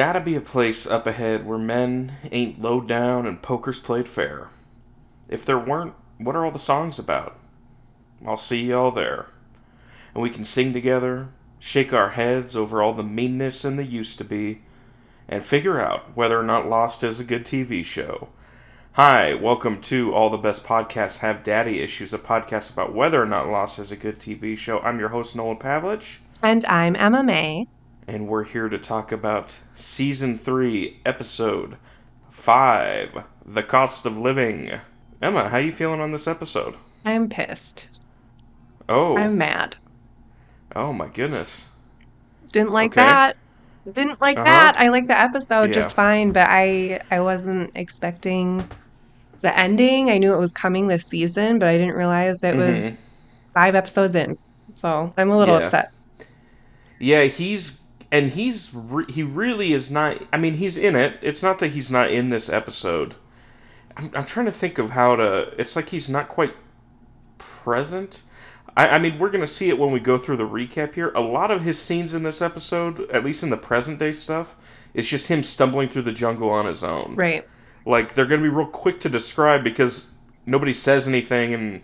gotta be a place up ahead where men ain't low down and poker's played fair. If there weren't, what are all the songs about? I'll see y'all there. And we can sing together, shake our heads over all the meanness and the used to be, and figure out whether or not Lost is a good TV show. Hi, welcome to All the Best Podcasts Have Daddy Issues, a podcast about whether or not Lost is a good TV show. I'm your host, Nolan Pavlich. And I'm Emma May. And we're here to talk about Season 3, Episode 5, The Cost of Living. Emma, how you feeling on this episode? I'm pissed. Oh. I'm mad. Oh my goodness. Didn't like Okay. that. Didn't like Uh-huh. that. I like the episode Yeah. just fine, but I I wasn't expecting the ending. I knew it was coming this season, but I didn't realize it was Mhm. five episodes in. So I'm a little Yeah. upset. Yeah, he's and he's re- he really is not. I mean, he's in it. It's not that he's not in this episode. I'm I'm trying to think of how to. It's like he's not quite present. I, I mean, we're gonna see it when we go through the recap here. A lot of his scenes in this episode, at least in the present day stuff, is just him stumbling through the jungle on his own. Right. like they're going to be real quick to describe because nobody says anything and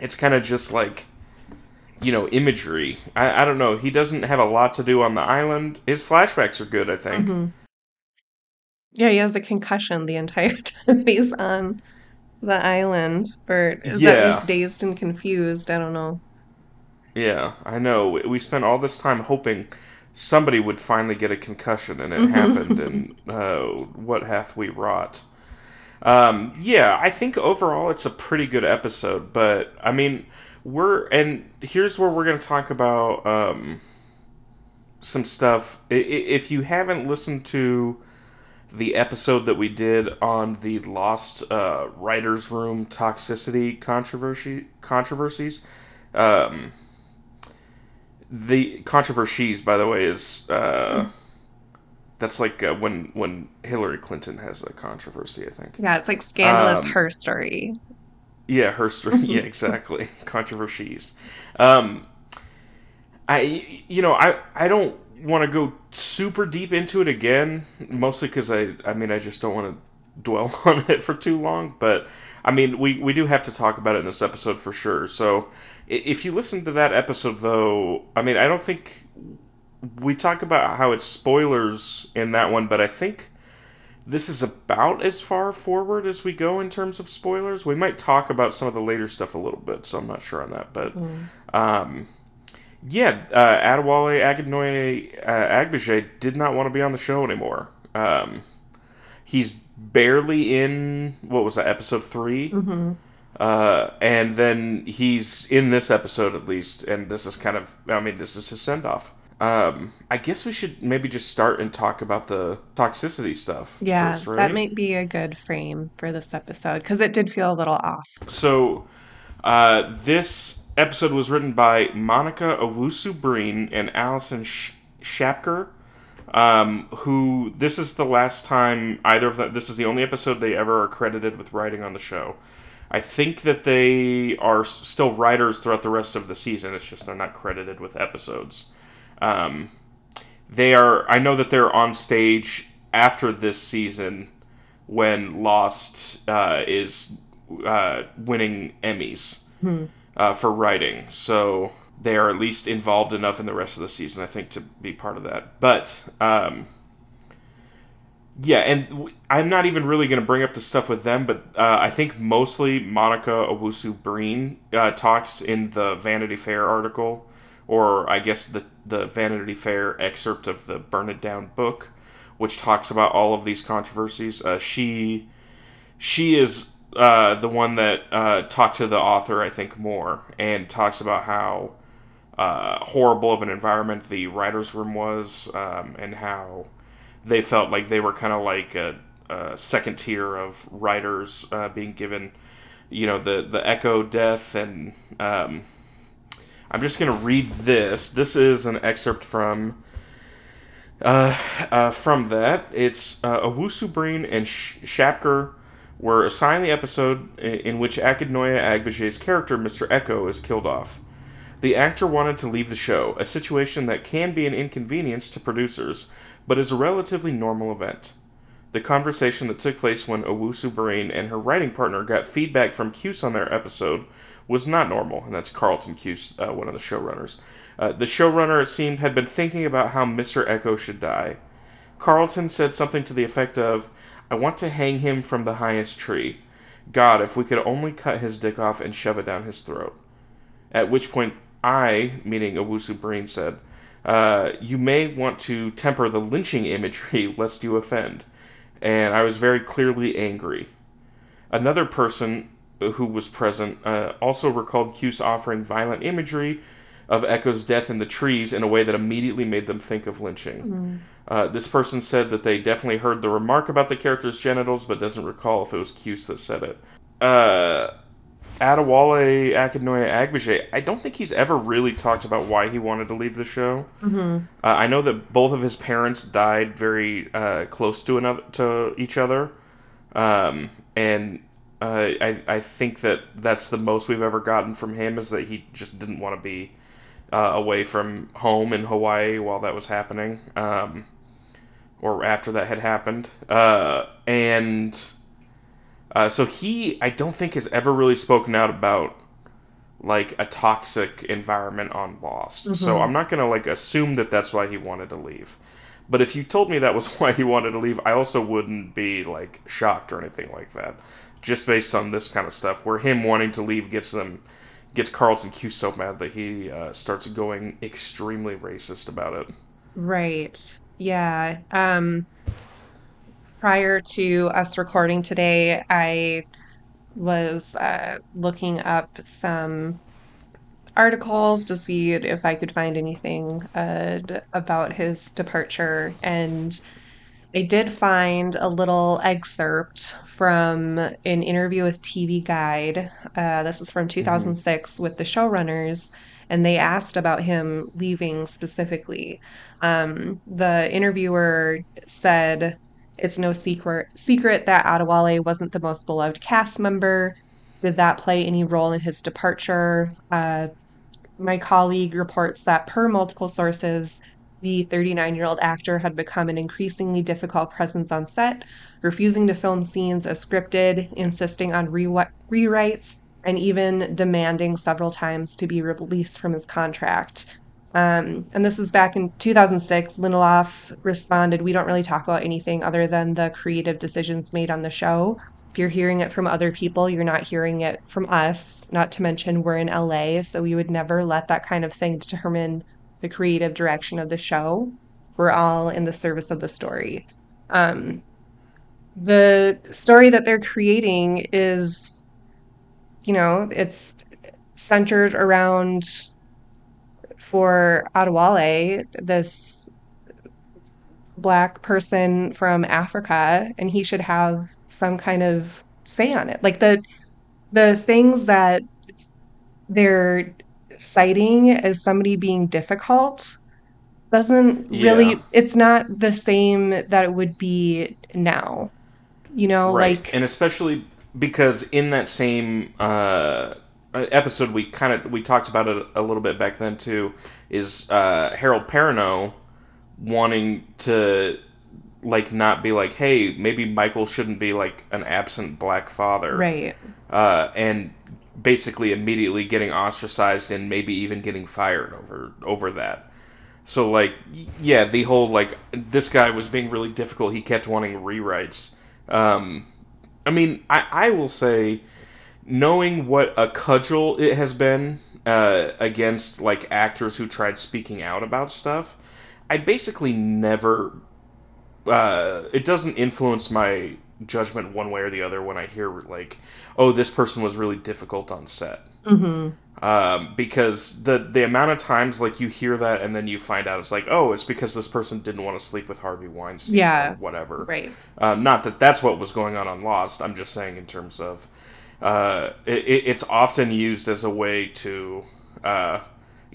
it's kind of just like you know imagery I, I don't know he doesn't have a lot to do on the island his flashbacks are good i think Mhm. Yeah, he has a concussion the entire time he's on the island. Or is Yeah. that he's dazed and confused? I don't know. yeah i know We- spent all this time hoping somebody would finally get a concussion and it Mhm. happened and uh, what hath we wrought um, yeah i think overall it's a pretty good episode but i mean we're and here's where we're going to talk about um, some stuff if you haven't listened to the episode that we did on the lost uh, writers room toxicity controversy controversies um, the controversies by the way is uh, that's like uh, when when hillary clinton has a controversy i think Yeah, it's like scandalous Um, her story. Yeah, her story. yeah, exactly. Controversies. Um, I, you know, I, I don't want to go super deep into it again, mostly because I, I mean, I just don't want to dwell on it for too long. But I mean, we, we do have to talk about it in this episode for sure. So if you listen to that episode, though, I mean, I don't think we talk about how it's spoilers in that one, but I think this is about as far forward as we go in terms of spoilers. We might talk about some of the later stuff a little bit, so I'm not sure on that. But um, yeah, uh, Adewale Agnoye uh, Agbaje did not want to be on the show anymore. Um, he's barely in what was that episode 3 hmm uh, and then he's in this episode at least, and this is kind of I mean this is his send off. Um, I guess we should maybe just start and talk about the toxicity stuff. Yeah, first, right? that might be a good frame for this episode because it did feel a little off. So, uh, this episode was written by Monica Owusu Breen and Alison Sh- Schapker, um, who this is the last time either of them. This is the only episode they ever are credited with writing on the show. I think that they are still writers throughout the rest of the season. It's just they're not credited with episodes. Um, they are. I know that they're on stage after this season when Lost uh, is uh, winning Emmys uh, for writing. So they are at least involved enough in the rest of the season, I think, to be part of that. But um, yeah, and I'm not even really going to bring up the stuff with them, but uh, I think mostly Monica Owusu Breen uh, talks in the Vanity Fair article, or I guess the the Vanity Fair excerpt of the Burn It Down book, which talks about all of these controversies. Uh, she she is uh, the one that uh, talked to the author, I think, more, and talks about how uh, horrible of an environment the writers' room was, um, and how they felt like they were kind of like a, a second tier of writers uh, being given, you know, the the Eko death, and um, I'm just gonna read this. This is an excerpt from. Uh, uh, from that, it's uh, Owusu Breen and Sh- Schapker were assigned the episode in which Akinnuoye Agbaje's character, Mr. Eko, is killed off. The actor wanted to leave the show, a situation that can be an inconvenience to producers, but is a relatively normal event. The conversation that took place when Owusu Breen and her writing partner got feedback from Cuse on their episode was not normal, and that's Carlton Cuse, uh, one of the showrunners. Uh, the showrunner, it seemed, had been thinking about how Mr. Eko should die. Carlton said something to the effect of, I want to hang him from the highest tree. God, if we could only cut his dick off and shove it down his throat. At which point, I, meaning Owusu Breen, said, uh, You may want to temper the lynching imagery lest you offend and I was very clearly angry. Another person who was present uh, also recalled Cuse offering violent imagery of Eko's death in the trees in a way that immediately made them think of lynching. Mm. Uh, this person said that they definitely heard the remark about the character's genitals, but doesn't recall if it was Cuse that said it. Uh, Adewale Akinnuoye Agbaje, I don't think he's ever really talked about why he wanted to leave the show. Mm-hmm. Uh, I know that both of his parents died very uh, close to another to each other, um, and uh, I I think that that's the most we've ever gotten from him is that he just didn't want to be uh, away from home in Hawaii while that was happening, um, or after that had happened, uh, and uh, so he, I don't think, has ever really spoken out about like a toxic environment on Lost. Mm-hmm. So I'm not gonna like assume that that's why he wanted to leave. But if you told me that was why he wanted to leave, I also wouldn't be like shocked or anything like that. Just based on this kind of stuff, where him wanting to leave gets them gets Carlton Cuse so mad that he uh, starts going extremely racist about it. Right. Yeah. Um prior to us recording today, I was uh, looking up some articles to see if I could find anything uh, about his departure. And I did find a little excerpt from an interview with TV Guide. Uh, this is from 2006 mm-hmm. with the showrunners, and they asked about him leaving specifically. Um, the interviewer said, it's no secret secret that Adewale wasn't the most beloved cast member. Did that play any role in his departure? Uh, my colleague reports that, per multiple sources, the 39 year old actor had become an increasingly difficult presence on set, refusing to film scenes as scripted, insisting on re- rewrites, and even demanding several times to be released from his contract. Um, and this was back in 2006. Lindelof responded, We don't really talk about anything other than the creative decisions made on the show. If you're hearing it from other people, you're not hearing it from us, not to mention we're in LA, so we would never let that kind of thing determine the creative direction of the show. We're all in the service of the story. Um, the story that they're creating is, you know, it's centered around for Adewale, this black person from Africa, and he should have some kind of say on it. Like the the things that they're citing as somebody being difficult doesn't really it's not the same that it would be now. You know, right. like and especially because in that same uh episode we kind of we talked about it a little bit back then too is uh, Harold Perrineau wanting to like not be like hey maybe Michael shouldn't be like an absent black father right uh, and basically immediately getting ostracized and maybe even getting fired over over that so like yeah the whole like this guy was being really difficult he kept wanting rewrites um, I mean I I will say knowing what a cudgel it has been uh, against like actors who tried speaking out about stuff, I basically never. Uh, it doesn't influence my judgment one way or the other when I hear like, "Oh, this person was really difficult on set." Mm-hmm. Um, because the the amount of times like you hear that and then you find out it's like, oh, it's because this person didn't want to sleep with Harvey Weinstein, yeah, whatever, right? Um, not that that's what was going on on Lost. I'm just saying in terms of uh, it, it's often used as a way to uh,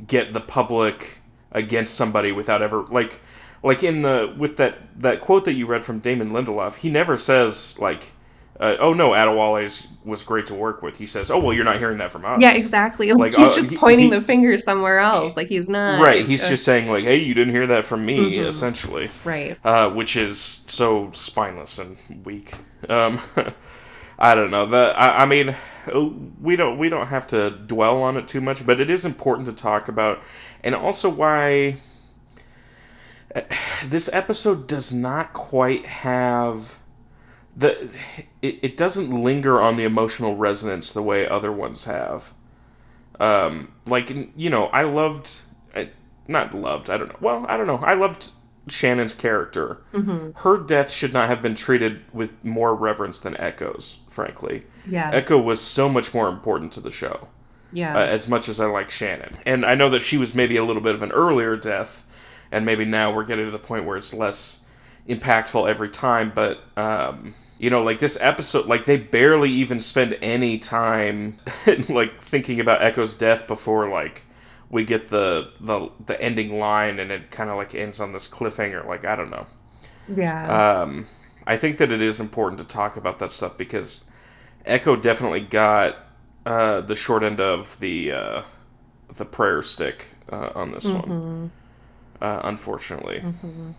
get the public against somebody without ever like like in the with that that quote that you read from Damon Lindelof. He never says like uh, oh no, Adewale was great to work with. He says, oh well, you're not hearing that from us. Yeah, exactly. Like, he's uh, just he- pointing he- the finger somewhere else. Like he's not. Right. He's uh, just saying like, hey, you didn't hear that from me, Mhm. essentially. right. uh, which is so spineless and weak. Um, I don't know. The I, I mean, we don't we don't have to dwell on it too much, but it is important to talk about, and also why uh, this episode does not quite have the it, it doesn't linger on the emotional resonance the way other ones have. Um, like you know, I loved, I, not loved. I don't know. Well, I don't know. I loved Shannon's character. hmm Her death should not have been treated with more reverence than Eko's. Frankly, Yeah. Eko was so much more important to the show. yeah. Uh, as much as I like Shannon, and I know that she was maybe a little bit of an earlier death, and maybe now we're getting to the point where it's less impactful every time. But um, you know, like this episode, like they barely even spend any time like thinking about Eko's death before like we get the the the ending line, and it kind of like ends on this cliffhanger. Like I don't know. yeah. Um, I think that it is important to talk about that stuff because Eko definitely got uh, the short end of the uh, the prayer stick uh, on this one, Mhm. Uh, unfortunately. Mhm.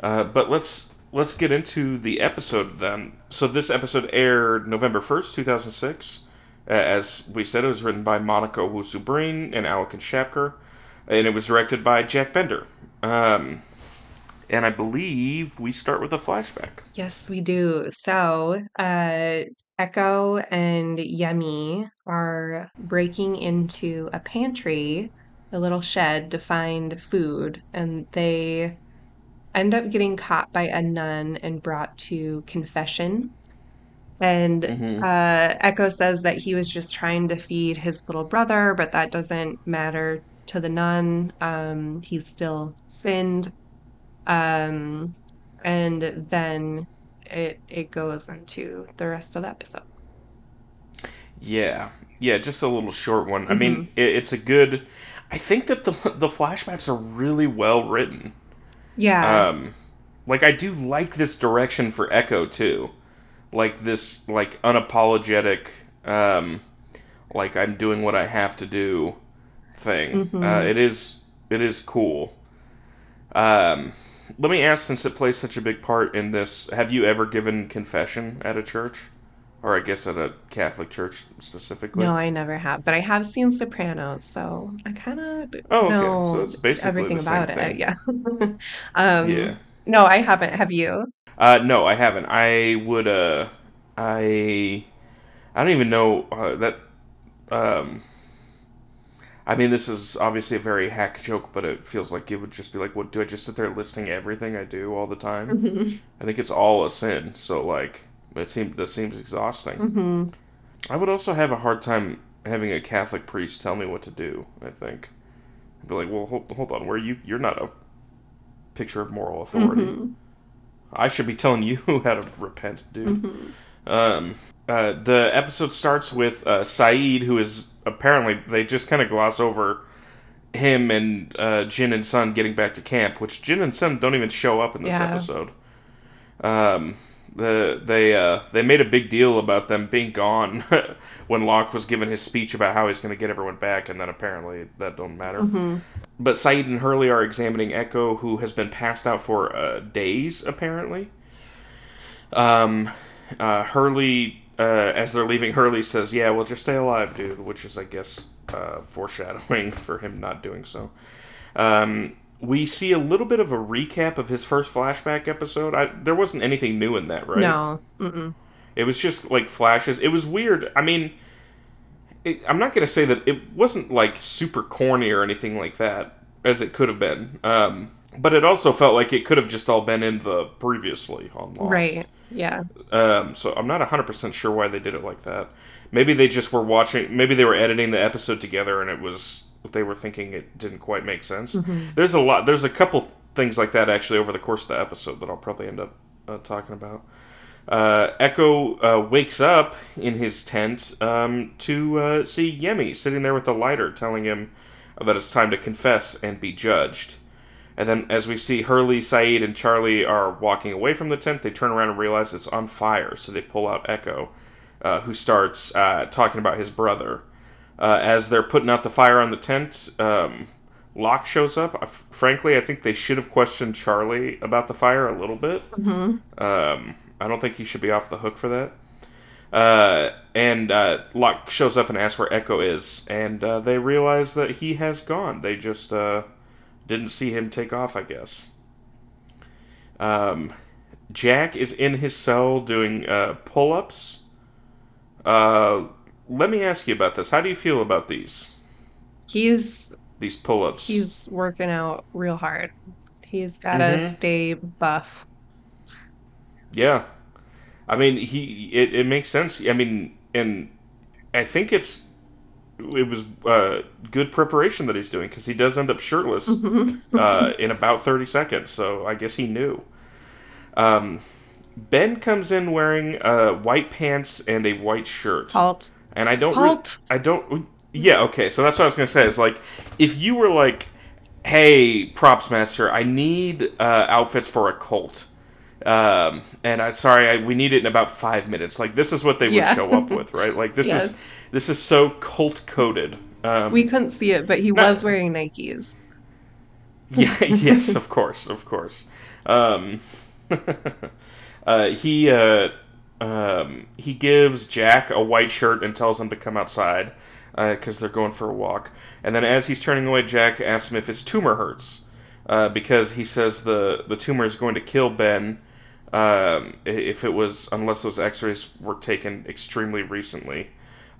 Uh, but let's let's get into the episode then. So this episode aired November first, two thousand six. As we said, it was written by Monica Wusu-Breen and Alec Schapker, and it was directed by Jack Bender. Um, and I believe we start with a flashback. Yes, we do. So, uh, Eko and Yemi are breaking into a pantry, a little shed to find food, and they end up getting caught by a nun and brought to confession. And Mhm. uh, Eko says that he was just trying to feed his little brother, but that doesn't matter to the nun. Um, he's still sinned. Um, and then it it goes into the rest of the episode. Yeah, yeah, just a little short one. I mean, it, it's a good. I think that the the flashbacks are really well written. Yeah. Um, like I do like this direction for Eko too, like this like unapologetic, um, like I'm doing what I have to do, thing. Mhm. Uh, it is it is cool. Um, let me ask, since it plays such a big part in this, have you ever given confession at a church, or I guess at a Catholic church specifically? No, I never have, but I have seen Sopranos, so I kind of Oh, okay. know So it's basically everything about thing. it. Yeah. Um, Yeah. no, I haven't. Have you? Uh, no, I haven't. I would. Uh, I. I don't even know uh, that. Um. I mean, this is obviously a very hack joke, but it feels like it would just be like, what do I just sit there listing everything I do all the time? Mhm. I think it's all a sin. So like, it seems that seems exhausting. Mhm. I would also have a hard time having a Catholic priest tell me what to do. I think. I'd be like, well, hold, hold on, where you? You're not a picture of moral authority. Mhm. I should be telling you how to repent, dude. Mhm. Um, uh, the episode starts with uh, Sayid, who is apparently they just kind of gloss over him and uh, Jin and Sun getting back to camp, which Jin and Sun don't even show up in this Yeah. episode. Um, the they uh, they made a big deal about them being gone when Locke was giving his speech about how he's going to get everyone back, and then apparently that don't matter. Mhm. But Sayid and Hurley are examining Eko, who has been passed out for uh, days, apparently. Um, uh, Hurley, uh, as they're leaving, Hurley says, "Yeah, well, just stay alive, dude," which is, I guess, uh, foreshadowing for him not doing so. Um, we see a little bit of a recap of his first flashback episode. I, there wasn't anything new in that, right? No. Mm-mm. It was just like flashes. It was weird. I mean, it, I'm not going to say that it wasn't like super corny or anything like that, as it could have been. Um, but it also felt like it could have just all been in the previously on Lost. Right. Yeah. Um, so I'm not 100% sure why they did it like that. Maybe they just were watching, maybe they were editing the episode together and it was, they were thinking it didn't quite make sense. Mhm. There's a lot, there's a couple things like that actually over the course of the episode that I'll probably end up uh, talking about. Uh, Eko uh, wakes up in his tent um, to uh, see Yemi sitting there with a lighter telling him that it's time to confess and be judged. And then, as we see Hurley, Sayid, and Charlie are walking away from the tent, they turn around and realize it's on fire. So they pull out Eko, uh, who starts uh, talking about his brother. Uh, as they're putting out the fire on the tent, um, Locke shows up. Uh, frankly, I think they should have questioned Charlie about the fire a little bit. Um, I don't think he should be off the hook for that. Uh, and uh, Locke shows up and asks where Eko is, and uh, they realize that he has gone. They just uh, didn't see him take off, I guess. Um, Jack is in his cell doing uh, pull ups. Let me ask you about this. How do you feel about these? He's These pull ups? he's working out real hard. He's gotta Mhm. stay buff. Yeah, I mean he it, it makes sense. I mean, and I think it's it was uh, good preparation that he's doing because he does end up shirtless uh, in about thirty seconds. So I guess he knew. Um, ben comes in wearing uh, white pants and a white shirt, Halt. And I don't. re- I don't. Yeah. Okay. So that's what I was gonna say. Is like if you were like, "Hey, props master, I need uh, outfits for a cult." Um, and I'm sorry, I, we need it in about five minutes. Like this is what they would Yeah. show up with, right? Like this is this is so cult coded. Um, We couldn't see it, but he No. was wearing Nikes. Yeah, yes, of course, of course. Um, uh, he uh, um, he gives Jack a white shirt and tells him to come outside because they're going for a walk. And then as he's turning away, Jack asks him if his tumor hurts uh, because he says the the tumor is going to kill Ben um, if it was unless those X-rays were taken extremely recently.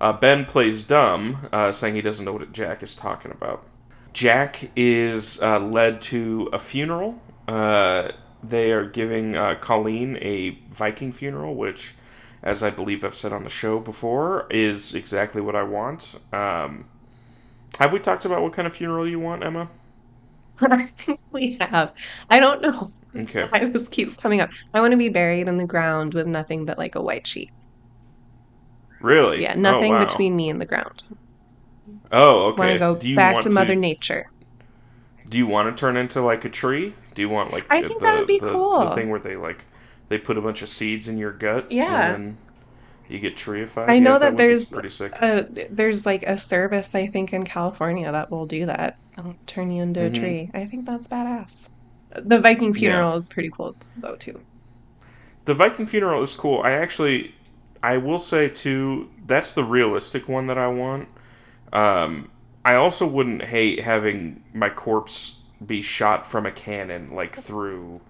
Uh, ben plays dumb, uh, saying he doesn't know what Jack is talking about. Jack is uh, led to a funeral. Uh, they are giving uh, Colleen a Viking funeral, which, as I believe I've said on the show before, is exactly what I want. Um, have we talked about what kind of funeral you want, Emma? I think we have. I don't know Okay. why this keeps coming up. I want to be buried in the ground with nothing but like a white sheet. Really? Yeah, Oh, nothing wow. between me and the ground. Oh, okay. Want to go do back to Mother Nature. Do you want to turn into like a tree? Do you want like I the, think that would be the, cool. the thing where they like they put a bunch of seeds in your gut? Yeah. And then you get treeified. I know Yeah, that would there's pretty sick. Uh, there's like a service I think in California that will do that. I'll turn you into Mhm. a tree. I think that's badass. The Viking funeral is pretty cool though too. The Viking funeral is cool. I actually, I will say too, that's the realistic one that I want. Um, I also wouldn't hate having my corpse be shot from a cannon, like through,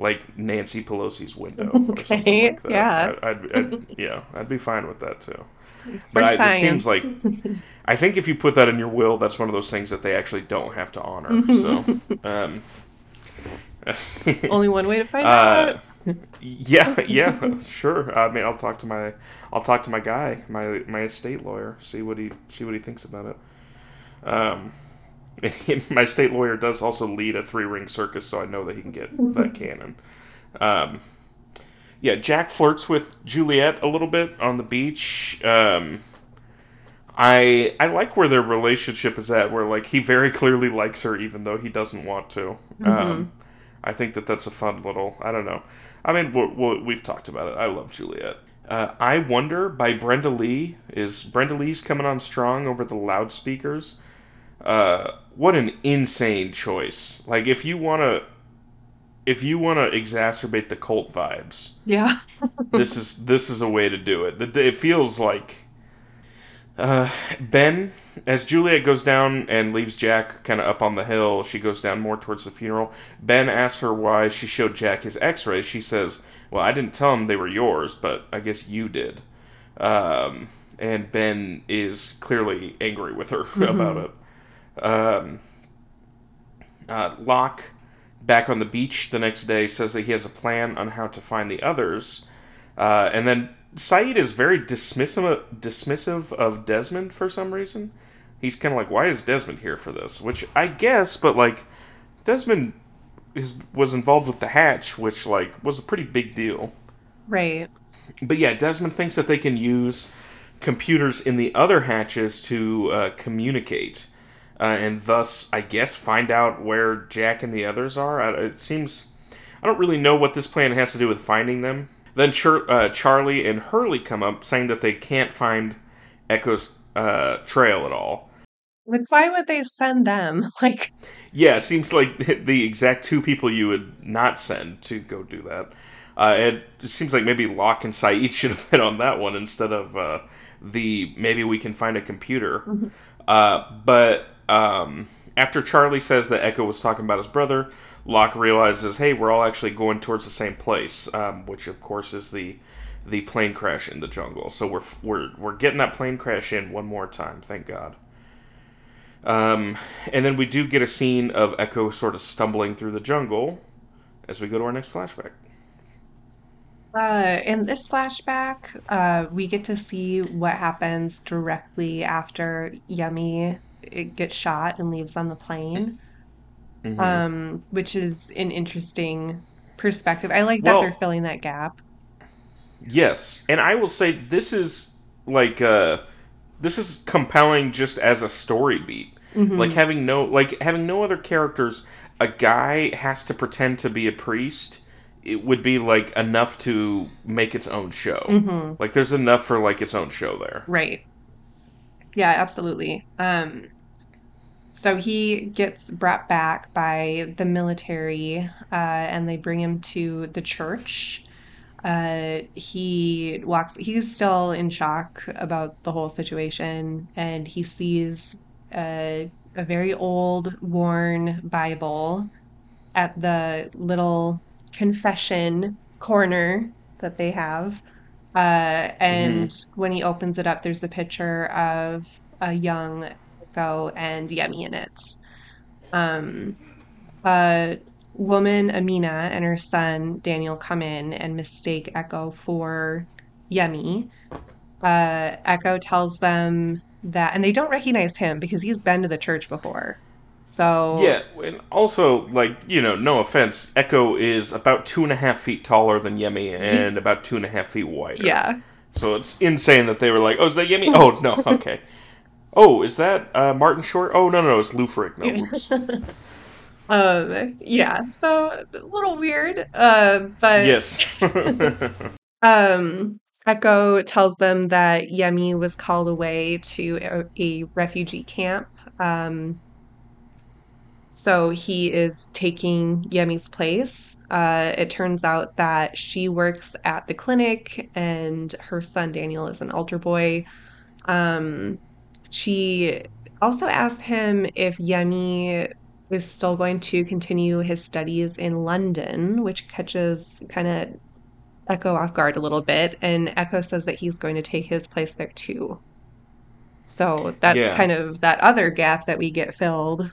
like Nancy Pelosi's window Okay, like yeah. I, I'd, I'd, yeah, I'd be fine with that too. But I, it seems like I think if you put that in your will, that's one of those things that they actually don't have to honor. so, um, Only one way to find uh, out. yeah, yeah, sure. I mean, I'll talk to my, I'll talk to my guy, my my estate lawyer, see what he see what he thinks about it. Um, my state lawyer does also lead a three ring circus, so I know that he can get that cannon. Um, yeah, Jack flirts with Juliet a little bit on the beach. Um, I I like where their relationship is at, where like he very clearly likes her, even though he doesn't want to. Um, I think that that's a fun little. I don't know. I mean, we we've talked about it. I love Juliet. Uh, I wonder by Brenda Lee is Brenda Lee's coming on strong over the loudspeakers. Uh, what an insane choice! Like if you want to, if you want to exacerbate the cult vibes, Yeah. this is this is a way to do it. The- It feels like uh, Ben, as Juliet goes down and leaves Jack kind of up on the hill, she goes down more towards the funeral. Ben asks her why she showed Jack his X-rays. She says, "Well, I didn't tell him they were yours, but I guess you did." Um, and Ben is clearly angry with her about it. Um, uh, Locke, back on the beach the next day, says that he has a plan on how to find the others. Uh, and then Sayid is very dismissive dismissive of Desmond for some reason. He's kind of like, "Why is Desmond here for this?" Which I guess, but like, Desmond is was involved with the hatch, which like was a pretty big deal. Right. But yeah, Desmond thinks that they can use computers in the other hatches to uh, communicate. Uh, and thus, I guess, find out where Jack and the others are. I, it seems I don't really know what this plan has to do with finding them. Then uh, Charlie and Hurley come up saying that they can't find Eko's uh, trail at all. Like, why would they send them? Like, Yeah, it seems like the exact two people you would not send to go do that. Uh, it seems like maybe Locke and Sayid should have been on that one instead of uh, the maybe we can find a computer. Uh, but um, after Charlie says that Eko was talking about his brother, Locke realizes, hey, we're all actually going towards the same place, um, which of course is the the plane crash in the jungle. So we're we're we're getting that plane crash in one more time, thank God. Um, and then we do get a scene of Eko sort of stumbling through the jungle as we go to our next flashback. uh, in this flashback, uh, we get to see what happens directly after Yemi it gets shot and leaves on the plane, hmm um, which is an interesting perspective. I like that they're filling that gap. yes, and I will say this is like uh, this is compelling just as a story beat. Like hmm having no like having no other characters, a guy has to pretend to be a priest. It would be like enough to make its own show. hmm Like there's enough for like its own show there. Right. Yeah, absolutely. Um, So he gets brought back by the military, uh, and they bring him to the church. Uh, he walks, he's still in shock about the whole situation, and he sees a, a very old, worn Bible at the little confession corner that they have. Uh, hmm and when he opens it up, there's a picture of a young Eko and Yemi in it. Um, a woman, Amina, and her son, Daniel, come in and mistake Eko for Yemi. Uh, Eko tells them that, and they don't recognize him because he's been to the church before. So, Yeah, and also, like, you know, no offense, Eko is about two and a half feet taller than Yemi and about two and a half feet wider. yeah. So it's insane that they were like, oh, is that Yemi? Oh, no, okay. Oh, is that uh, Martin Short? Oh, no, no, it's Lou Frick. No, oops. Um, yeah, so a little weird, uh, but Yes. um, Eko tells them that Yemi was called away to a, a refugee camp. Um, so he is taking Yemi's place. Uh, it turns out that she works at the clinic and her son Daniel is an altar boy. Um, she also asked him if Yemi is still going to continue his studies in London, which catches kind of Eko off guard a little bit. And Eko says that he's going to take his place there too. So that's yeah, kind of that other gap that we get filled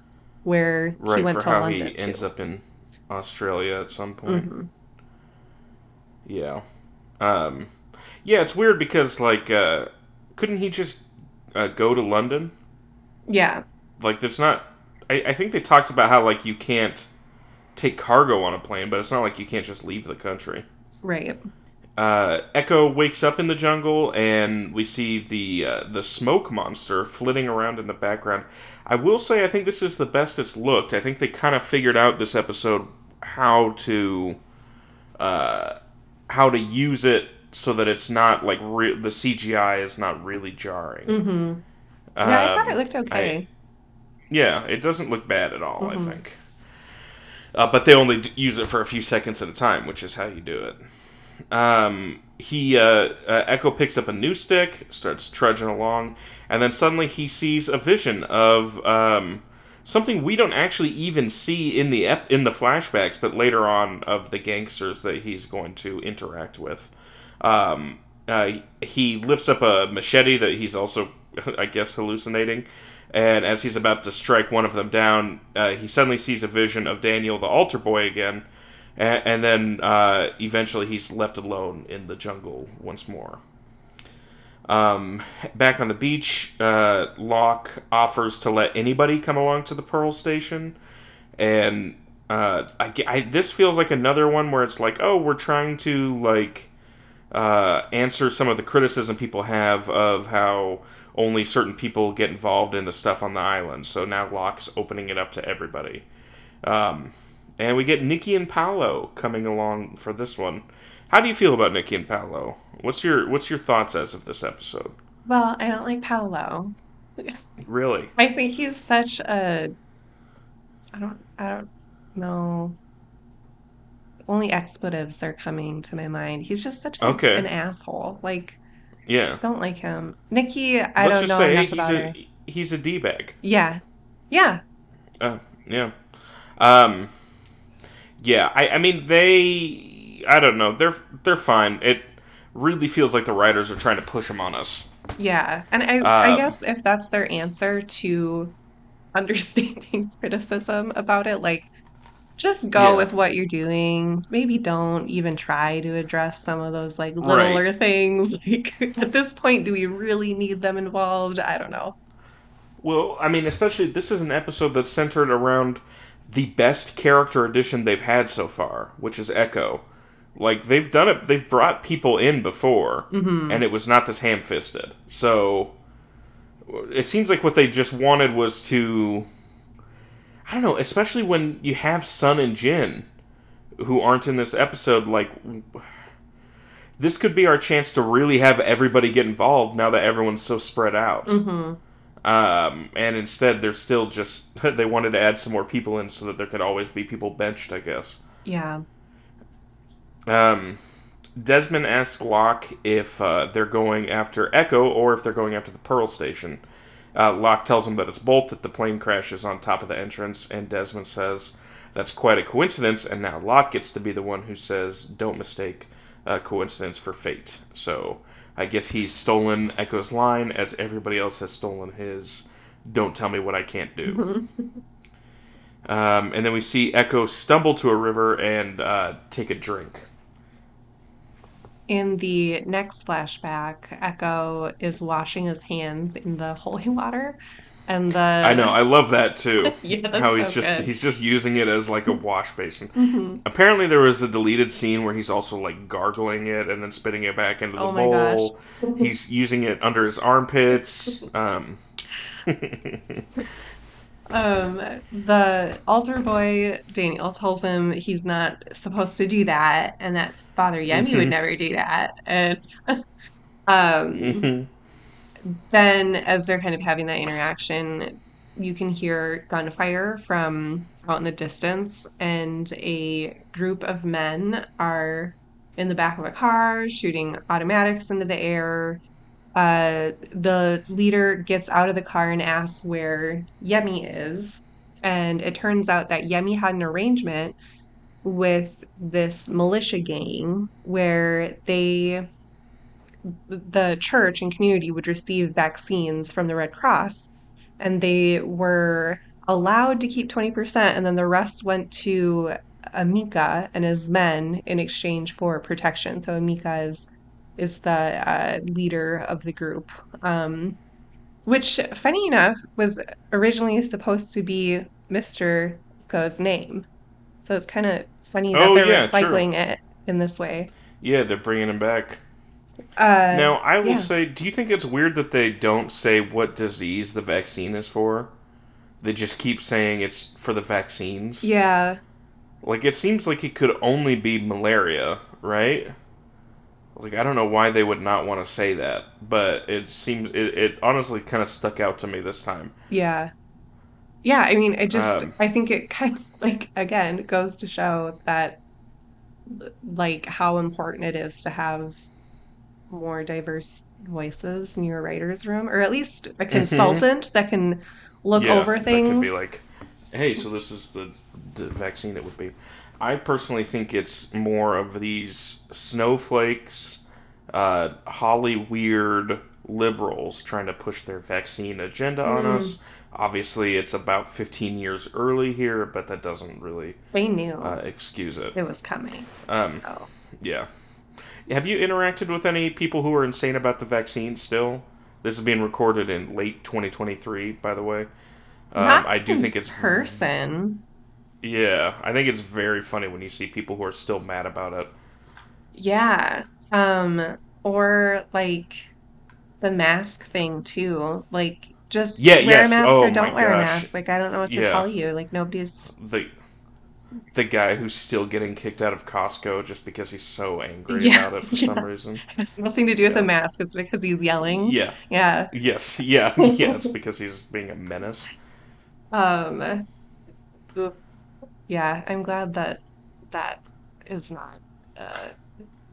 where he right, went for to how London he ends too. up in Australia at some point. hmm Yeah. Um, yeah, it's weird because, like, uh, couldn't he just uh, go to London? Yeah, Like, there's not. I, I think they talked about how, like, you can't take cargo on a plane, but it's not like you can't just leave the country. right. Uh, Eko wakes up in the jungle, and we see the uh, the smoke monster flitting around in the background. I will say, I think this is the best it's looked. I think they kind of figured out this episode how to uh, how to use it so that it's not like re- the CGI is not really jarring. hmm Yeah, I thought it Um, looked I okay. yeah, it doesn't look bad at all. I hmm think, uh, but they only d- use it for a few seconds at a time, which is how you do it. Um, he uh, uh, Eko picks up a new stick, starts trudging along, and then suddenly he sees a vision of um, something we don't actually even see in the ep- in the flashbacks, but later on of the gangsters that he's going to interact with. Um, uh, he lifts up a machete that he's also, I guess, hallucinating. And as he's about to strike one of them down, uh, he suddenly sees a vision of Daniel, the altar boy, again, and, and then uh, eventually he's left alone in the jungle once more. Um, back on the beach, uh, Locke offers to let anybody come along to the Pearl Station, and uh, I, I- this feels like another one where it's like, oh, we're trying to like uh, answer some of the criticism people have of how only certain people get involved in the stuff on the island. So now Locke's opening it up to everybody. Um, and we get Nikki and Paolo coming along for this one. How do you feel about Nikki and Paolo? What's your What's your thoughts as of this episode? Well, I don't like Paolo. Really? I think he's such a I don't I don't know. Only expletives are coming to my mind. He's just such a, Okay. an asshole. Like, Yeah. don't like him. Nikki, I Let's don't know say enough he's about her. a he's a d bag. Yeah. Yeah. Uh, yeah. Um, yeah. I, I mean they. I don't know. They're they're fine. It really feels like the writers are trying to push them on us. Yeah. And I I Um, guess if that's their answer to understanding criticism about it, like just go yeah. with what you're doing. Maybe don't even try to address some of those like Right. littler things. Like at this point, do we really need them involved? I don't know. Well, I mean, especially this is an episode that's centered around the best character addition they've had so far, which is Eko. Like they've done it, they've brought people in before, hmm and it was not this ham-fisted. So it seems like what they just wanted was to, I don't know, especially when you have Sun and Jin, who aren't in this episode. Like this could be our chance to really have everybody get involved now that everyone's so spread out. hmm Um, and instead, they're still just they wanted to add some more people in so that there could always be people benched. I guess. Yeah. Um, Desmond asks Locke if uh, they're going after Eko or if they're going after the Pearl Station. Uh, Locke tells him that it's both, that the plane crashes on top of the entrance, and Desmond says that's quite a coincidence, and now Locke gets to be the one who says, don't mistake uh, coincidence for fate. So I guess he's stolen Eko's line, as everybody else has stolen his, don't tell me what I can't do. Um, and then we see Eko stumble to a river and uh, take a drink. In the next flashback, Eko is washing his hands in the holy water, and I know, I love that too. yeah, that's How he's so just good. he's just using it as like a wash basin. hmm Apparently, there was a deleted scene where he's also like gargling it and then spitting it back into the Oh my gosh. bowl. He's using it under his armpits. Um, Um, the altar boy Daniel tells him he's not supposed to do that, and that Father Yemi would mhm, never do that. And um, mhm. Then, as they're kind of having that interaction, you can hear gunfire from out in the distance, and a group of men are in the back of a car shooting automatics into the air. Uh, the leader gets out of the car and asks where Yemi is. And it turns out that Yemi had an arrangement with this militia gang where they, the church and community would receive vaccines from the Red Cross, and they were allowed to keep 20%, and then the rest went to Emeka and his men in exchange for protection. So Emeka is is the uh, leader of the group, um, which, funny enough, was originally supposed to be Mr. Eko's name. So it's kind of funny that Oh they're yeah, true. recycling it in this way. Yeah, they're bringing him back. Uh, Now, I will yeah. say, do you think it's weird that they don't say what disease the vaccine is for? They just keep saying it's for the vaccines. Yeah. Like it seems like it could only be malaria, right? Like I don't know why they would not want to say that, but it seems it, it honestly kind of stuck out to me this time. Yeah. Yeah, I mean, it just, Um, I think it kind of like, again, goes to show that, like, how important it is to have more diverse voices in your writer's room, or at least a hmm consultant that can look Yeah, over that can be like, hey, so this is the, the vaccine it would be. I personally think it's more of these snowflakes, uh, Holly weird liberals trying to push their vaccine agenda on Mm, us. Obviously, it's about 15 years early here, but that doesn't really they knew uh, excuse it. it was coming. Um, So, yeah. Have you interacted with any people who are insane about the vaccine still? This is being recorded in late 2023, by the way. Um, not I do in think it's, person. yeah, I think it's very funny when you see people who are still mad about it. Yeah. Um, or like the mask thing too. Like just Yeah, wear a mask or Oh my don't wear a mask. Like I don't know what to Yeah. tell you. Like nobody's The the guy who's still getting kicked out of Costco just because he's so angry yeah, about it for some reason. It has nothing to do with the mask. It's because he's yelling. Yeah. Yeah. Yes. Yeah. Yeah. Because he's being a menace. Um, yeah, I'm glad that that is not uh,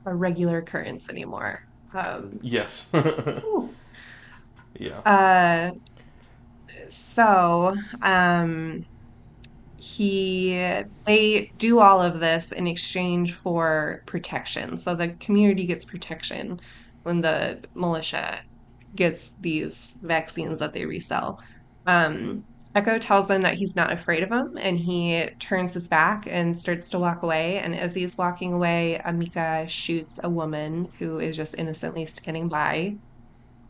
a regular occurrence anymore. Um, Yes. yeah. uh, so, um, he they do all of this in exchange for protection. So the community gets protection when the militia gets these vaccines that they resell. Um, Eko tells them that he's not afraid of them, and he turns his back and starts to walk away. And as he's walking away, Emeka shoots a woman who is just innocently standing by.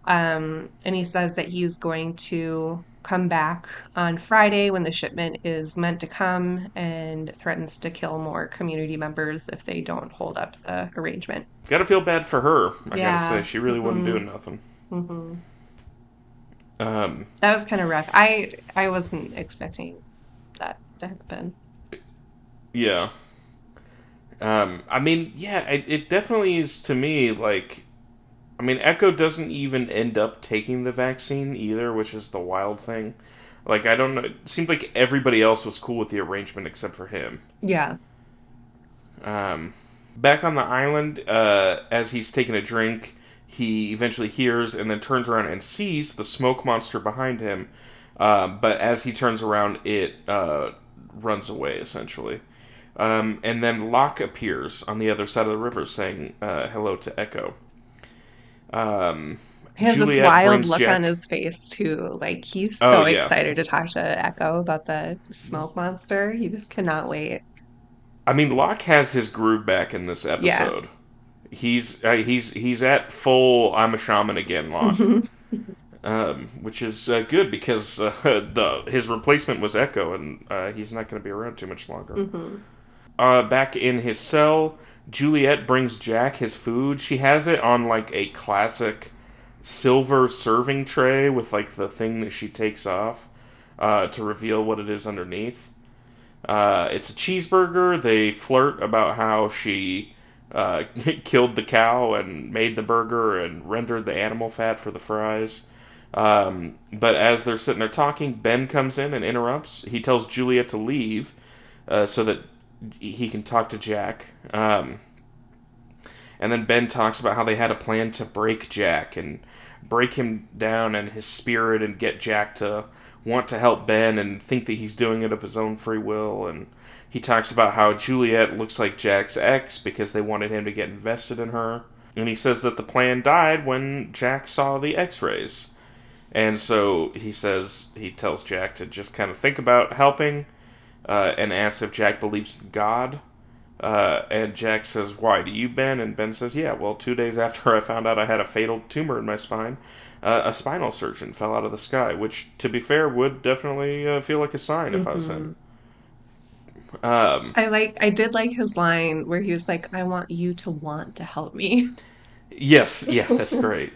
Um, and he says that he's going to come back on Friday when the shipment is meant to come and threatens to kill more community members if they don't hold up the arrangement. Gotta feel bad for her. I gotta say, she really wasn't hmm doing nothing. hmm Um. That was kind of rough. I I wasn't expecting that to happen. Yeah. Um. I mean, yeah. It, it definitely is to me like. I mean, Eko doesn't even end up taking the vaccine either, which is the wild thing. Like, I don't know. It seemed like everybody else was cool with the arrangement except for him. Yeah. Um, back on the island, uh, as he's taking a drink, he eventually hears and then turns around and sees the smoke monster behind him. Uh, but as he turns around, it uh, runs away, essentially. Um, and then Locke appears on the other side of the river saying uh, hello to Eko. Um, He has this wild look on his face too. Like he's Oh, so yeah. excited to talk to Eko about the smoke monster. He just cannot wait. I mean, Locke has his groove back in this Yeah. episode. He's uh, he's he's at full I'm a shaman again, Locke. hmm um, which is uh, good because uh, the his replacement was Eko, and uh, he's not going to be around too much longer. hmm Uh, back in his cell, Juliet brings Jack his food. She has it on like a classic silver serving tray with like the thing that she takes off uh, to reveal what it is underneath. Uh, it's a cheeseburger. They flirt about how she uh, killed the cow and made the burger and rendered the animal fat for the fries. Um, but as they're sitting there talking, Ben comes in and interrupts. He tells Juliet to leave uh, so that he can talk to Jack. Um, and then Ben talks about how they had a plan to break Jack and break him down and his spirit and get Jack to want to help Ben and think that he's doing it of his own free will. And he talks about how Juliet looks like Jack's ex because they wanted him to get invested in her. And he says that the plan died when Jack saw the x rays. And so he says, he tells Jack to just kind of think about helping uh, and asks if Jack believes in God. Uh, and Jack says, Why do you, Ben? And Ben says, Yeah, well, two days after I found out I had a fatal tumor in my spine, uh, a spinal surgeon fell out of the sky, which, to be fair, would definitely uh, feel like a sign if I was him. Um, I like I did like his line where he was like, I want you to want to help me. yes, yeah, that's great.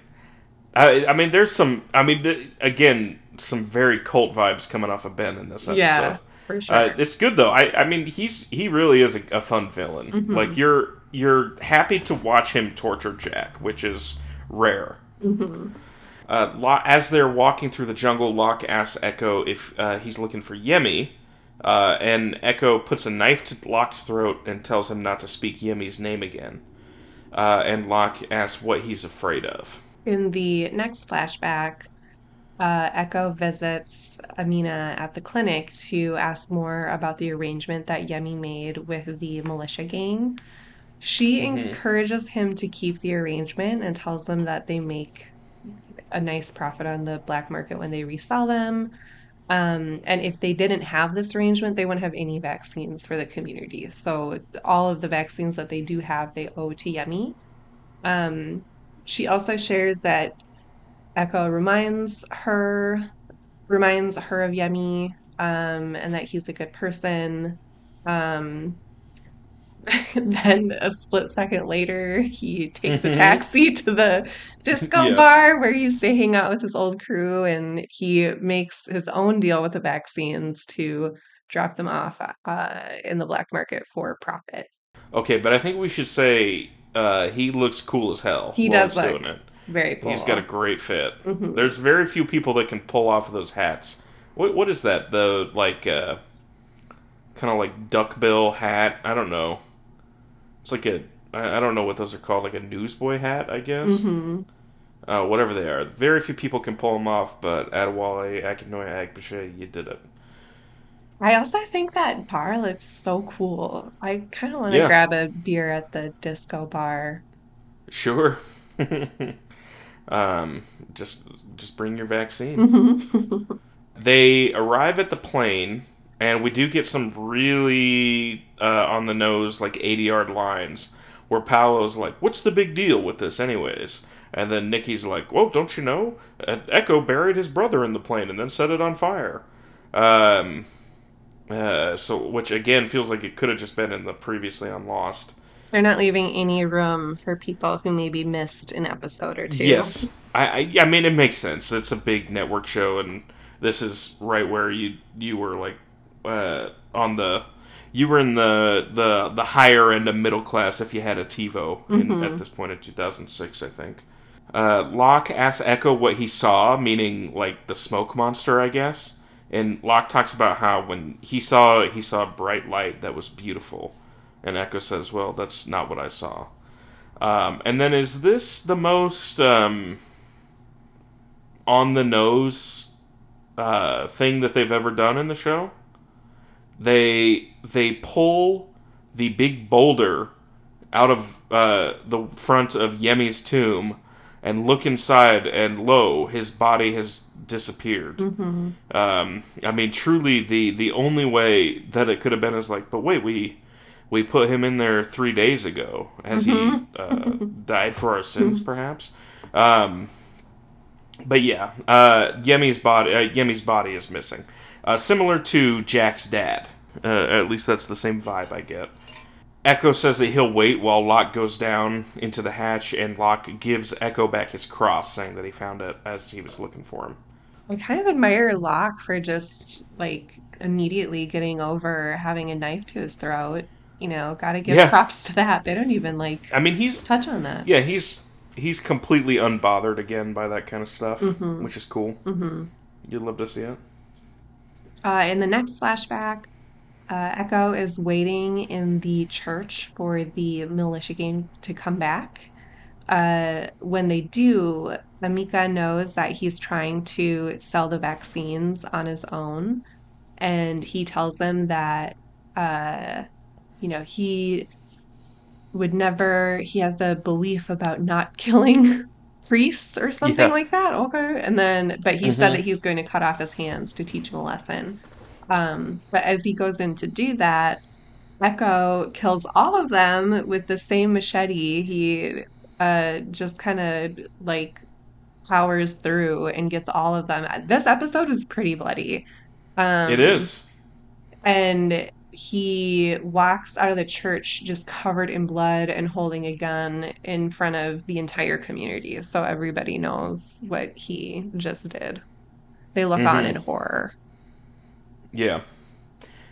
I, I mean, there's some, I mean, the, again, some very cult vibes coming off of Ben in this episode. Yeah, for Uh, it's good though. I, I mean, he's he really is a, a fun villain. Like hmm you're you're happy to watch him torture Jack, which is rare. hmm Uh, Lo- as they're walking through the jungle, Locke asks Eko if uh, he's looking for Yemi, uh, and Eko puts a knife to Locke's throat and tells him not to speak Yemi's name again. Uh, and Locke asks what he's afraid of. In the next flashback, uh, Eko visits Amina at the clinic to ask more about the arrangement that Yemi made with the militia gang. She hmm encourages him to keep the arrangement and tells them that they make a nice profit on the black market when they resell them. Um, and if they didn't have this arrangement, they wouldn't have any vaccines for the community. So all of the vaccines that they do have, they owe to Yemi. Um, she also shares that Eko reminds her reminds her of Yemi, um, and that he's a good person. Um, then a split second later, he takes a hmm taxi to the disco yes. bar where he used to hang out with his old crew, and he makes his own deal with the vaccines to drop them off uh, in the black market for profit. Okay, but I think we should say uh, he looks cool as hell He does look doing cool. He's got a great fit. hmm There's very few people that can pull off those hats. What what is that? The like uh, kind of like duckbill hat. I don't know. It's like a I I don't know what those are called. Like a newsboy hat, I guess. hmm Uh, whatever they are. Very few people can pull them off, but Adewale Akinnuoye Agbaje, you did it. I also think that bar looks so cool. I kind of want to Yeah, grab a beer at the disco bar. sure. um, just just bring your vaccine. hmm They arrive at the plane, and we do get some really uh, on the nose, like 80 yard lines where Paulo's like, What's the big deal with this, anyways? And then Nikki's like, Well, don't you know? Eko buried his brother in the plane and then set it on fire. Um, uh, so, which again feels like it could have just been in the previously on Lost. They're not leaving any room for people who maybe missed an episode or two. Yes, I, I, I mean it makes sense. It's a big network show, and this is right where you you were like uh, on the you were in the the the higher end of middle class if you had a TiVo in at hmm this point in 2006, I think. Uh, Locke asks Eko what he saw, meaning like the smoke monster, I guess. And Locke talks about how when he saw he saw a bright light that was beautiful, and Eko says, "Well, that's not what I saw." Um, and then is this the most um, on the nose uh, thing that they've ever done in the show? They they pull the big boulder out of uh, the front of Yemi's tomb and look inside, and lo, his body has disappeared. hmm Um, I mean, truly, the the only way that it could have been is like, but wait, we we put him in there three days ago. Has he hmm uh, died for our sins, perhaps? Um, but yeah, uh, Yemi's body uh, Yemi's body is missing, uh, similar to Jack's dad. Uh, at least that's the same vibe I get. Eko says that he'll wait while Locke goes down into the hatch, and Locke gives Eko back his cross, saying that he found it as he was looking for him. I kind of admire Locke for just like immediately getting over having a knife to his throat. You know, gotta give Yeah, props to that. They don't even like I mean he's touch on that. Yeah, he's he's completely unbothered again by that kind of stuff, hmm which is cool. hmm You'd love to see it. Uh, in the next flashback, uh, Eko is waiting in the church for the militia gang to come back. Uh, when they do, Emeka knows that he's trying to sell the vaccines on his own, and he tells them that, uh, you know, he would never, he has a belief about not killing priests or something Yeah. like that. Okay. And then, but he said that he's going to cut off his hands to teach him a lesson. Um, but as he goes in to do that, Eko kills all of them with the same machete. He uh just kind of like powers through and gets all of them. This episode is pretty bloody. It Um is. and he walks out of the church just covered in blood and holding a gun in front of the entire community. So everybody knows what he just did. They look on in horror. Yeah.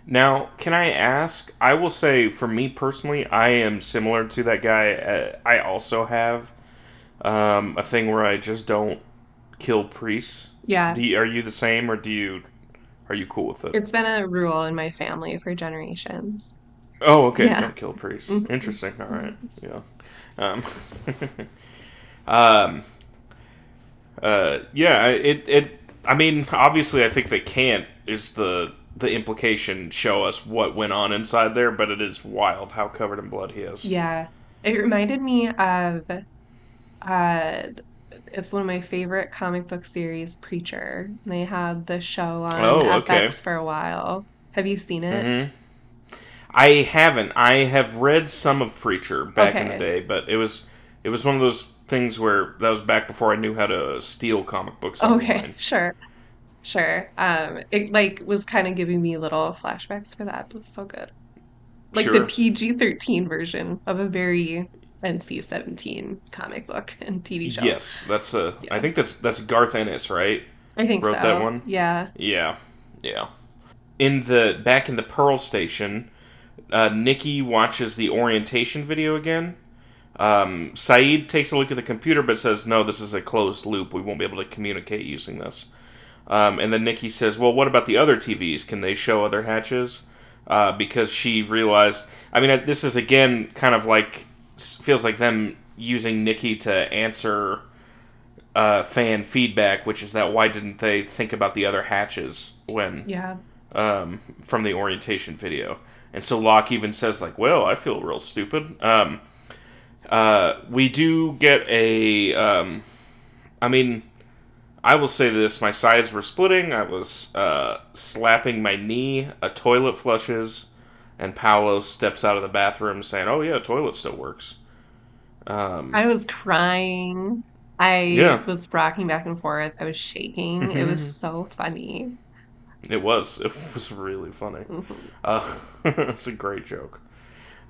Now, can I ask? I will say, for me personally, I am similar to that guy. Uh, I also have um, a thing where I just don't kill priests. Yeah, you, are you the same, or do you are you cool with it? it's been a rule in my family for generations. Oh, okay. Yeah. Don't kill priests. Mhm. Interesting. All right. Yeah. Um, um, Uh, yeah, it it. I mean, obviously, I think they can't. Is the the implication show us what went on inside there? But it is wild how covered in blood he is. Yeah. It reminded me of uh it's one of my favorite comic book series, Preacher. They had the show on Oh, okay. FX for a while. Have you seen it? hmm I haven't. I have read some of Preacher back in the day, but it was it was one of those things where that was back before I knew how to steal comic books Okay, online. sure. Sure. Um it like was kind of giving me little flashbacks for that. It was so good. like the PG-13 version of a very NC-17 comic book and TV show. Yes, that's a. I Yeah, think that's that's Garth Ennis, right? I think Wrote that one. Yeah. Yeah, yeah. In the back in the Pearl Station, uh, Nikki watches the orientation video again. Um, Sayid takes a look at the computer but says, "No, this is a closed loop. We won't be able to communicate using this." Um, and then Nikki says, "Well, what about the other TVs? Can they show other hatches?" Uh, because she realized. I mean, this is again kind of like feels like them using Nikki to answer uh, fan feedback, which is that why didn't they think about the other hatches when Yeah. um, from the orientation video? And so Locke even says like, "Well, I feel real stupid." Um, uh, we do get a. Um, I mean, I will say this: my sides were splitting. I was uh, slapping my knee. A toilet flushes, and Paulo steps out of the bathroom saying, "Oh yeah, toilet still works." Um, I was crying. I yeah, was rocking back and forth. I was shaking. It was so funny. it was. It was really funny. Mhm. Uh, it's a great joke.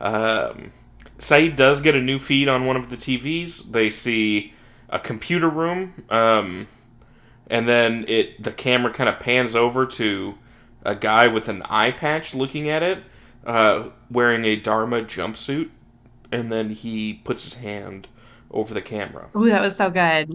Um, Sayid does get a new feed on one of the TVs. They see a computer room, um, and then it the camera kind of pans over to a guy with an eye patch looking at it, uh, wearing a Dharma jumpsuit, and then he puts his hand over the camera. Ooh, that was so good.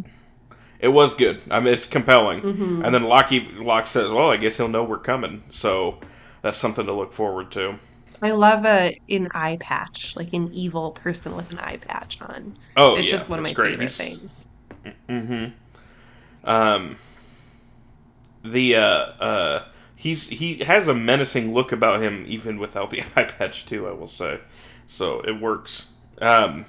It was good. I mean, it's compelling. And hmm then Lockie Locke says, "Well, I guess he'll know we're coming." So that's something to look forward to. I love a an eye patch, like an evil person with an eye patch on. Oh It's yeah, just one of my great. favorite He's things. hmm um the uh uh he's he has a menacing look about him even without the eye patch too. I will say, so it works. Um,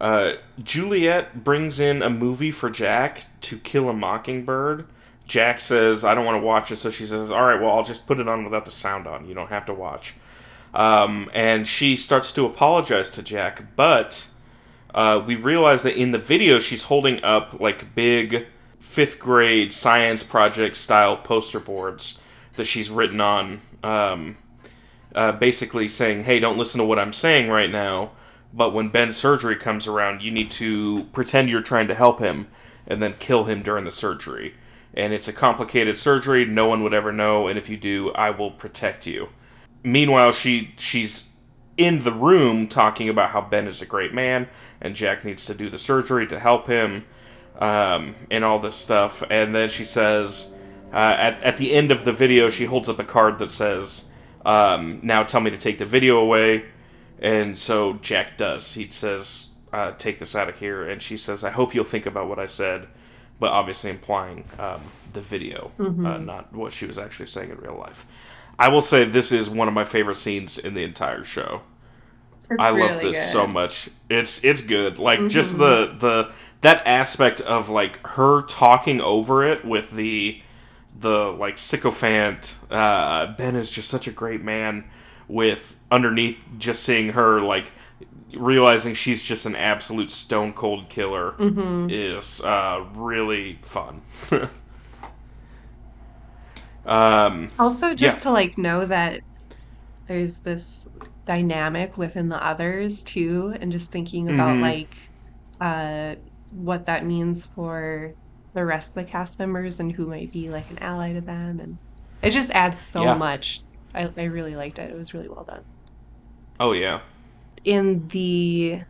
uh, Juliet brings in a movie for Jack to kill a mockingbird. Jack says, "I don't want to watch it," so she says, "All right, well, I'll just put it on without the sound on. You don't have to watch." Um, and she starts to apologize to Jack, but uh, we realize that in the video she's holding up like big fifth grade science project style poster boards that she's written on, um, uh, basically saying, "Hey, don't listen to what I'm saying right now." But when Ben's surgery comes around, you need to pretend you're trying to help him and then kill him during the surgery. And it's a complicated surgery, no one would ever know, and if you do, I will protect you. Meanwhile, she she's in the room talking about how Ben is a great man and Jack needs to do the surgery to help him um, and all this stuff. And then she says, uh, at, at the end of the video, she holds up a card that says, um, Now tell me to take the video away. And so Jack does. He says, uh, Take this out of here. And she says, I hope you'll think about what I said. But obviously implying um, the video, uh, hmm not what she was actually saying in real life. I will say this is one of my favorite scenes in the entire show. It's I love really this so much. It's it's good. Like just hmm the the that aspect of like her talking over it with the the like sycophant uh Ben is just such a great man with underneath just seeing her like realizing she's just an absolute stone cold killer hmm is uh really fun. um Also, yeah. just to like know that there's this dynamic within the others too, and just thinking about Mhm. like uh what that means for the rest of the cast members and who might be like an ally to them, and it just adds so Yeah. much. I, I really liked it. It was really well done. Oh yeah. In the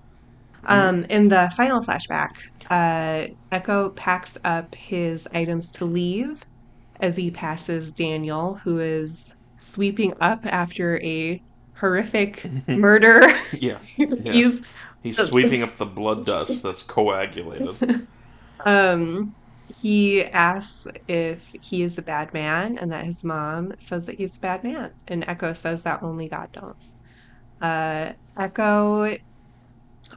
um in the final flashback, uh Eko packs up his items to leave as he passes Daniel, who is sweeping up after a horrific murder. yeah. Yeah. He's He's sweeping up the blood dust that's coagulated. um he asks if he is a bad man and that his mom says that he's a bad man and Eko says that only God knows. Uh Eko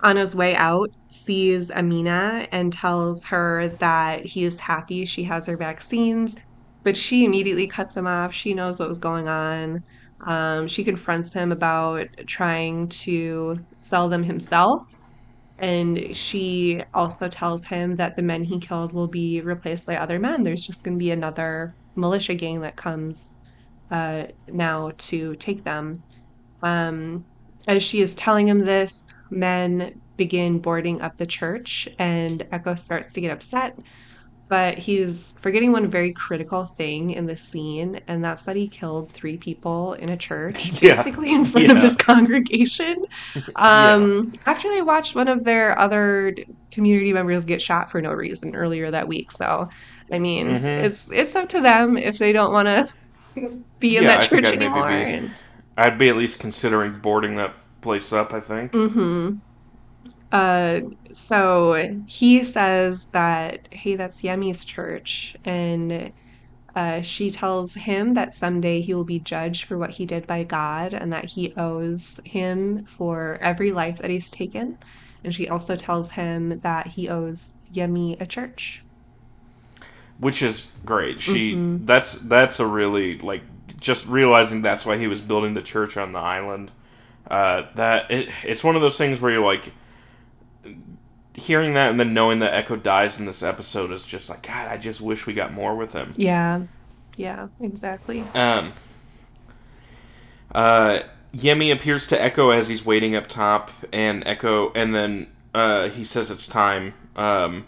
on his way out sees Amina and tells her that he is happy she has her vaccines, but she immediately cuts him off. She knows what was going on. Um, she confronts him about trying to sell them himself, and she also tells him that the men he killed will be replaced by other men. There's just going to be another militia gang that comes uh, now to take them. Um, as she is telling him this, men begin boarding up the church, and Eko starts to get upset but he's forgetting one very critical thing in the scene, and that's that he killed three people in a church, Yeah. basically in front of his congregation. Yeah. Um, after they watched one of their other community members get shot for no reason earlier that week. So, I mean, hmm it's it's up to them if they don't want to be in Yeah, that I church I'd anymore. be. And I'd be at least considering boarding that place up. I think. hmm Uh, so he says that, hey, that's Yemi's church, and Uh, she tells him that someday he will be judged for what he did by God and that he owes him for every life that he's taken. And she also tells him that he owes Yemi a church. which is great. She hmm that's that's a really like just realizing that's why he was building the church on the island. Uh, that it, it's one of those things where you're like hearing that and then knowing that Eko dies in this episode is just like God. I just wish we got more with him. Yeah, yeah, exactly. Um, uh, Yemi appears to Eko as he's waiting up top, and Eko, and then uh, he says it's time um,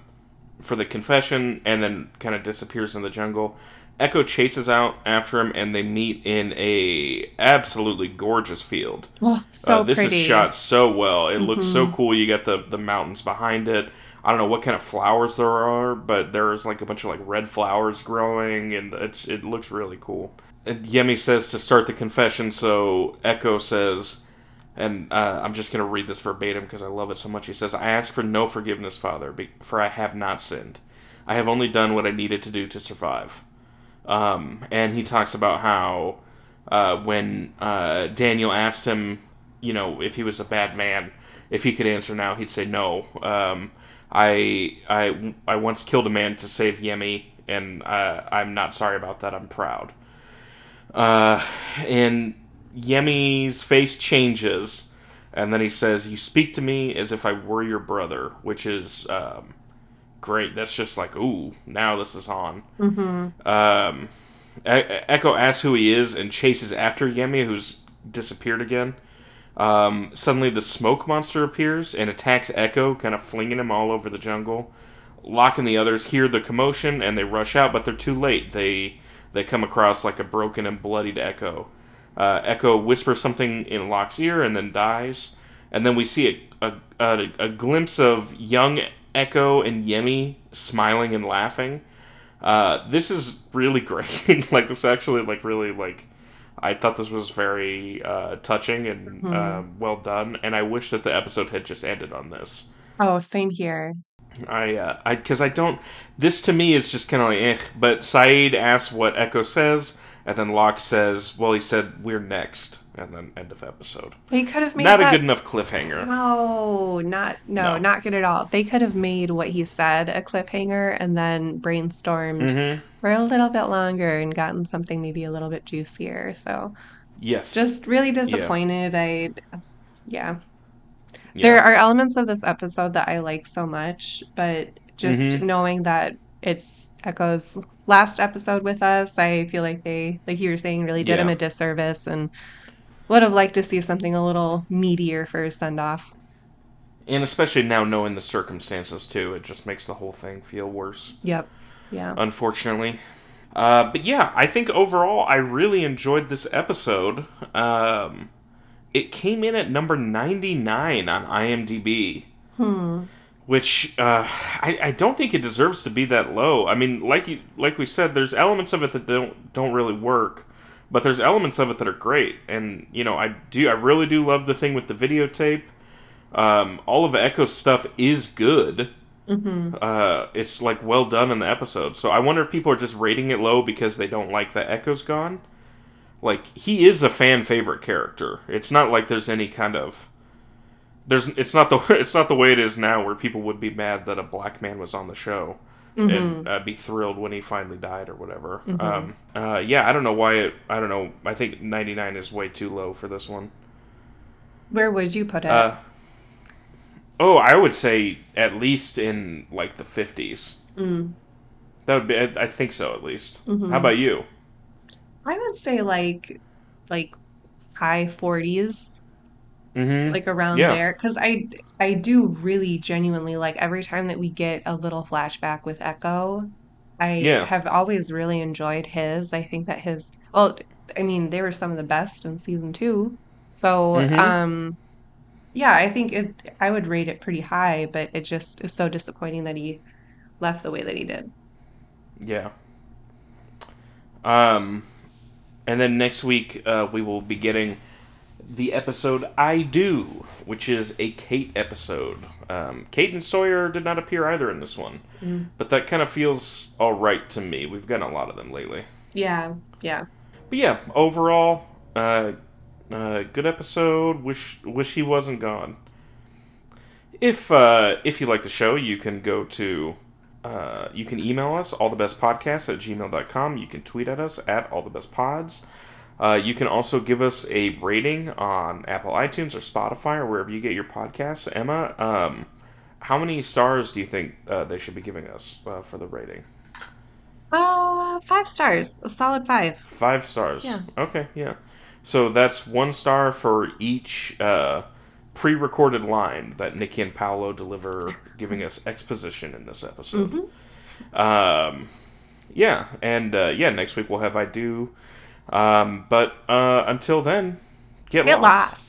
for the confession, and then kind of disappears in the jungle. Eko chases out after him, and they meet in a absolutely gorgeous field. Oh, Uh, so this is shot so well. It looks so hmm cool. You got the the mountains behind it. I don't know what kind of flowers there are, but there's like a bunch of like red flowers growing, and it's it looks really cool. And Yemi says to start the confession, so Eko says, and uh, I'm just gonna read this verbatim because I love it so much. He says, "I ask for no forgiveness, Father, be- for I have not sinned. I have only done what I needed to do to survive." Um, and he talks about how uh, when uh, Daniel asked him, you know, if he was a bad man, if he could answer now, he'd say no. Um, I I I once killed a man to save Yemi, and uh, I'm not sorry about that. I'm proud. Uh, and Yemi's face changes, and then he says, "You speak to me as if I were your brother," which is um, great. That's just like, ooh, now this is on. hmm Um, Eko asks who he is and chases after Yemi, who's disappeared again. Um, suddenly, the smoke monster appears and attacks Eko, kind of flinging him all over the jungle. Locke and the others hear the commotion and they rush out, but they're too late. They they come across like a broken and bloodied Eko. Uh, Eko whispers something in Locke's ear and then dies. And then we see a, a, a, a glimpse of young Eko and Yemi smiling and laughing. Uh, this is really great. like this actually like really like I thought this was very uh, touching and uh, hmm well done. And I wish that the episode had just ended on this. Oh, same here. I uh, I because I don't. This to me is just kind of like eh. But Sayid asks what Eko says, and then Locke says, "Well, he said we're next," and then end of episode. They could have made Not a good enough cliffhanger. No, not no, No. not good at all. They could have made what he said a cliffhanger and then brainstormed Mm-hmm. for a little bit longer and gotten something maybe a little bit juicier. So Yes. just really Yeah. disappointed. I, yeah. There are elements of this episode that I like so much, but just Mm-hmm. knowing that it's Eko's last episode with us, I feel like they, like you were saying, really did him a disservice and would have liked to see something a little meatier for his send off. And especially now knowing the circumstances too, it just makes the whole thing feel worse. Yep. Yeah. unfortunately. Uh, but yeah, I think overall I really enjoyed this episode. Um, it came in at number 99 on IMDb, Hmm. which uh, I, I don't think it deserves to be that low. I mean, like you, like we said, there's elements of it that don't don't really work, but there's elements of it that are great. And you know, I do I really do love the thing with the videotape. Um, all of Eko's stuff is good hmm uh, it's like well done in the episode. So I wonder if people are just rating it low because they don't like that Eko's gone. Like he is a fan favorite character. It's not like there's any kind of there's it's not the it's not the way it is now where people would be mad that a black man was on the show hmm and uh, be thrilled when he finally died or whatever. hmm Um, uh, yeah, I don't know why it. I don't know. I think 99 is way too low for this one. Where would you put it? Uh, oh, I would say at least in like the 50s. Mm. That would be. I, I think so, at least. How hmm about you? I would say like like high 40s, Mm-hmm. like around Yeah. there. Because I I do really genuinely like every time that we get a little flashback with Eko, I Yeah. have always really enjoyed his. I think that his, well, I mean, they were some of the best in season two. So, Mm-hmm. um, yeah, I think it, I would rate it pretty high, but it just is so disappointing that he left the way that he did. Yeah. Um, and then next week uh, we will be getting the episode I Do, which is a Kate episode. Um, Kate and Sawyer did not appear either in this one, Mm. but that kind of feels all right to me. We've gotten a lot of them lately. Yeah, yeah. But yeah, overall, uh, uh, good episode. Wish wish he wasn't gone. If uh, if you like the show, you can go to uh, you can email us allthebestpodcasts at gmail.com. You can tweet at us at allthebestpods. Uh, you can also give us a rating on Apple iTunes or Spotify or wherever you get your podcasts. Emma, um, how many stars do you think uh, they should be giving us uh, for the rating? Uh, five stars, a solid five. Five stars. Yeah. Okay, yeah. So that's one star for each uh, pre recorded line that Nikki and Paulo deliver, giving us exposition in this episode. Mm-hmm. Um, yeah, and uh, yeah, next week we'll have I Do. Um, but uh, until then, get, Get lost. lost.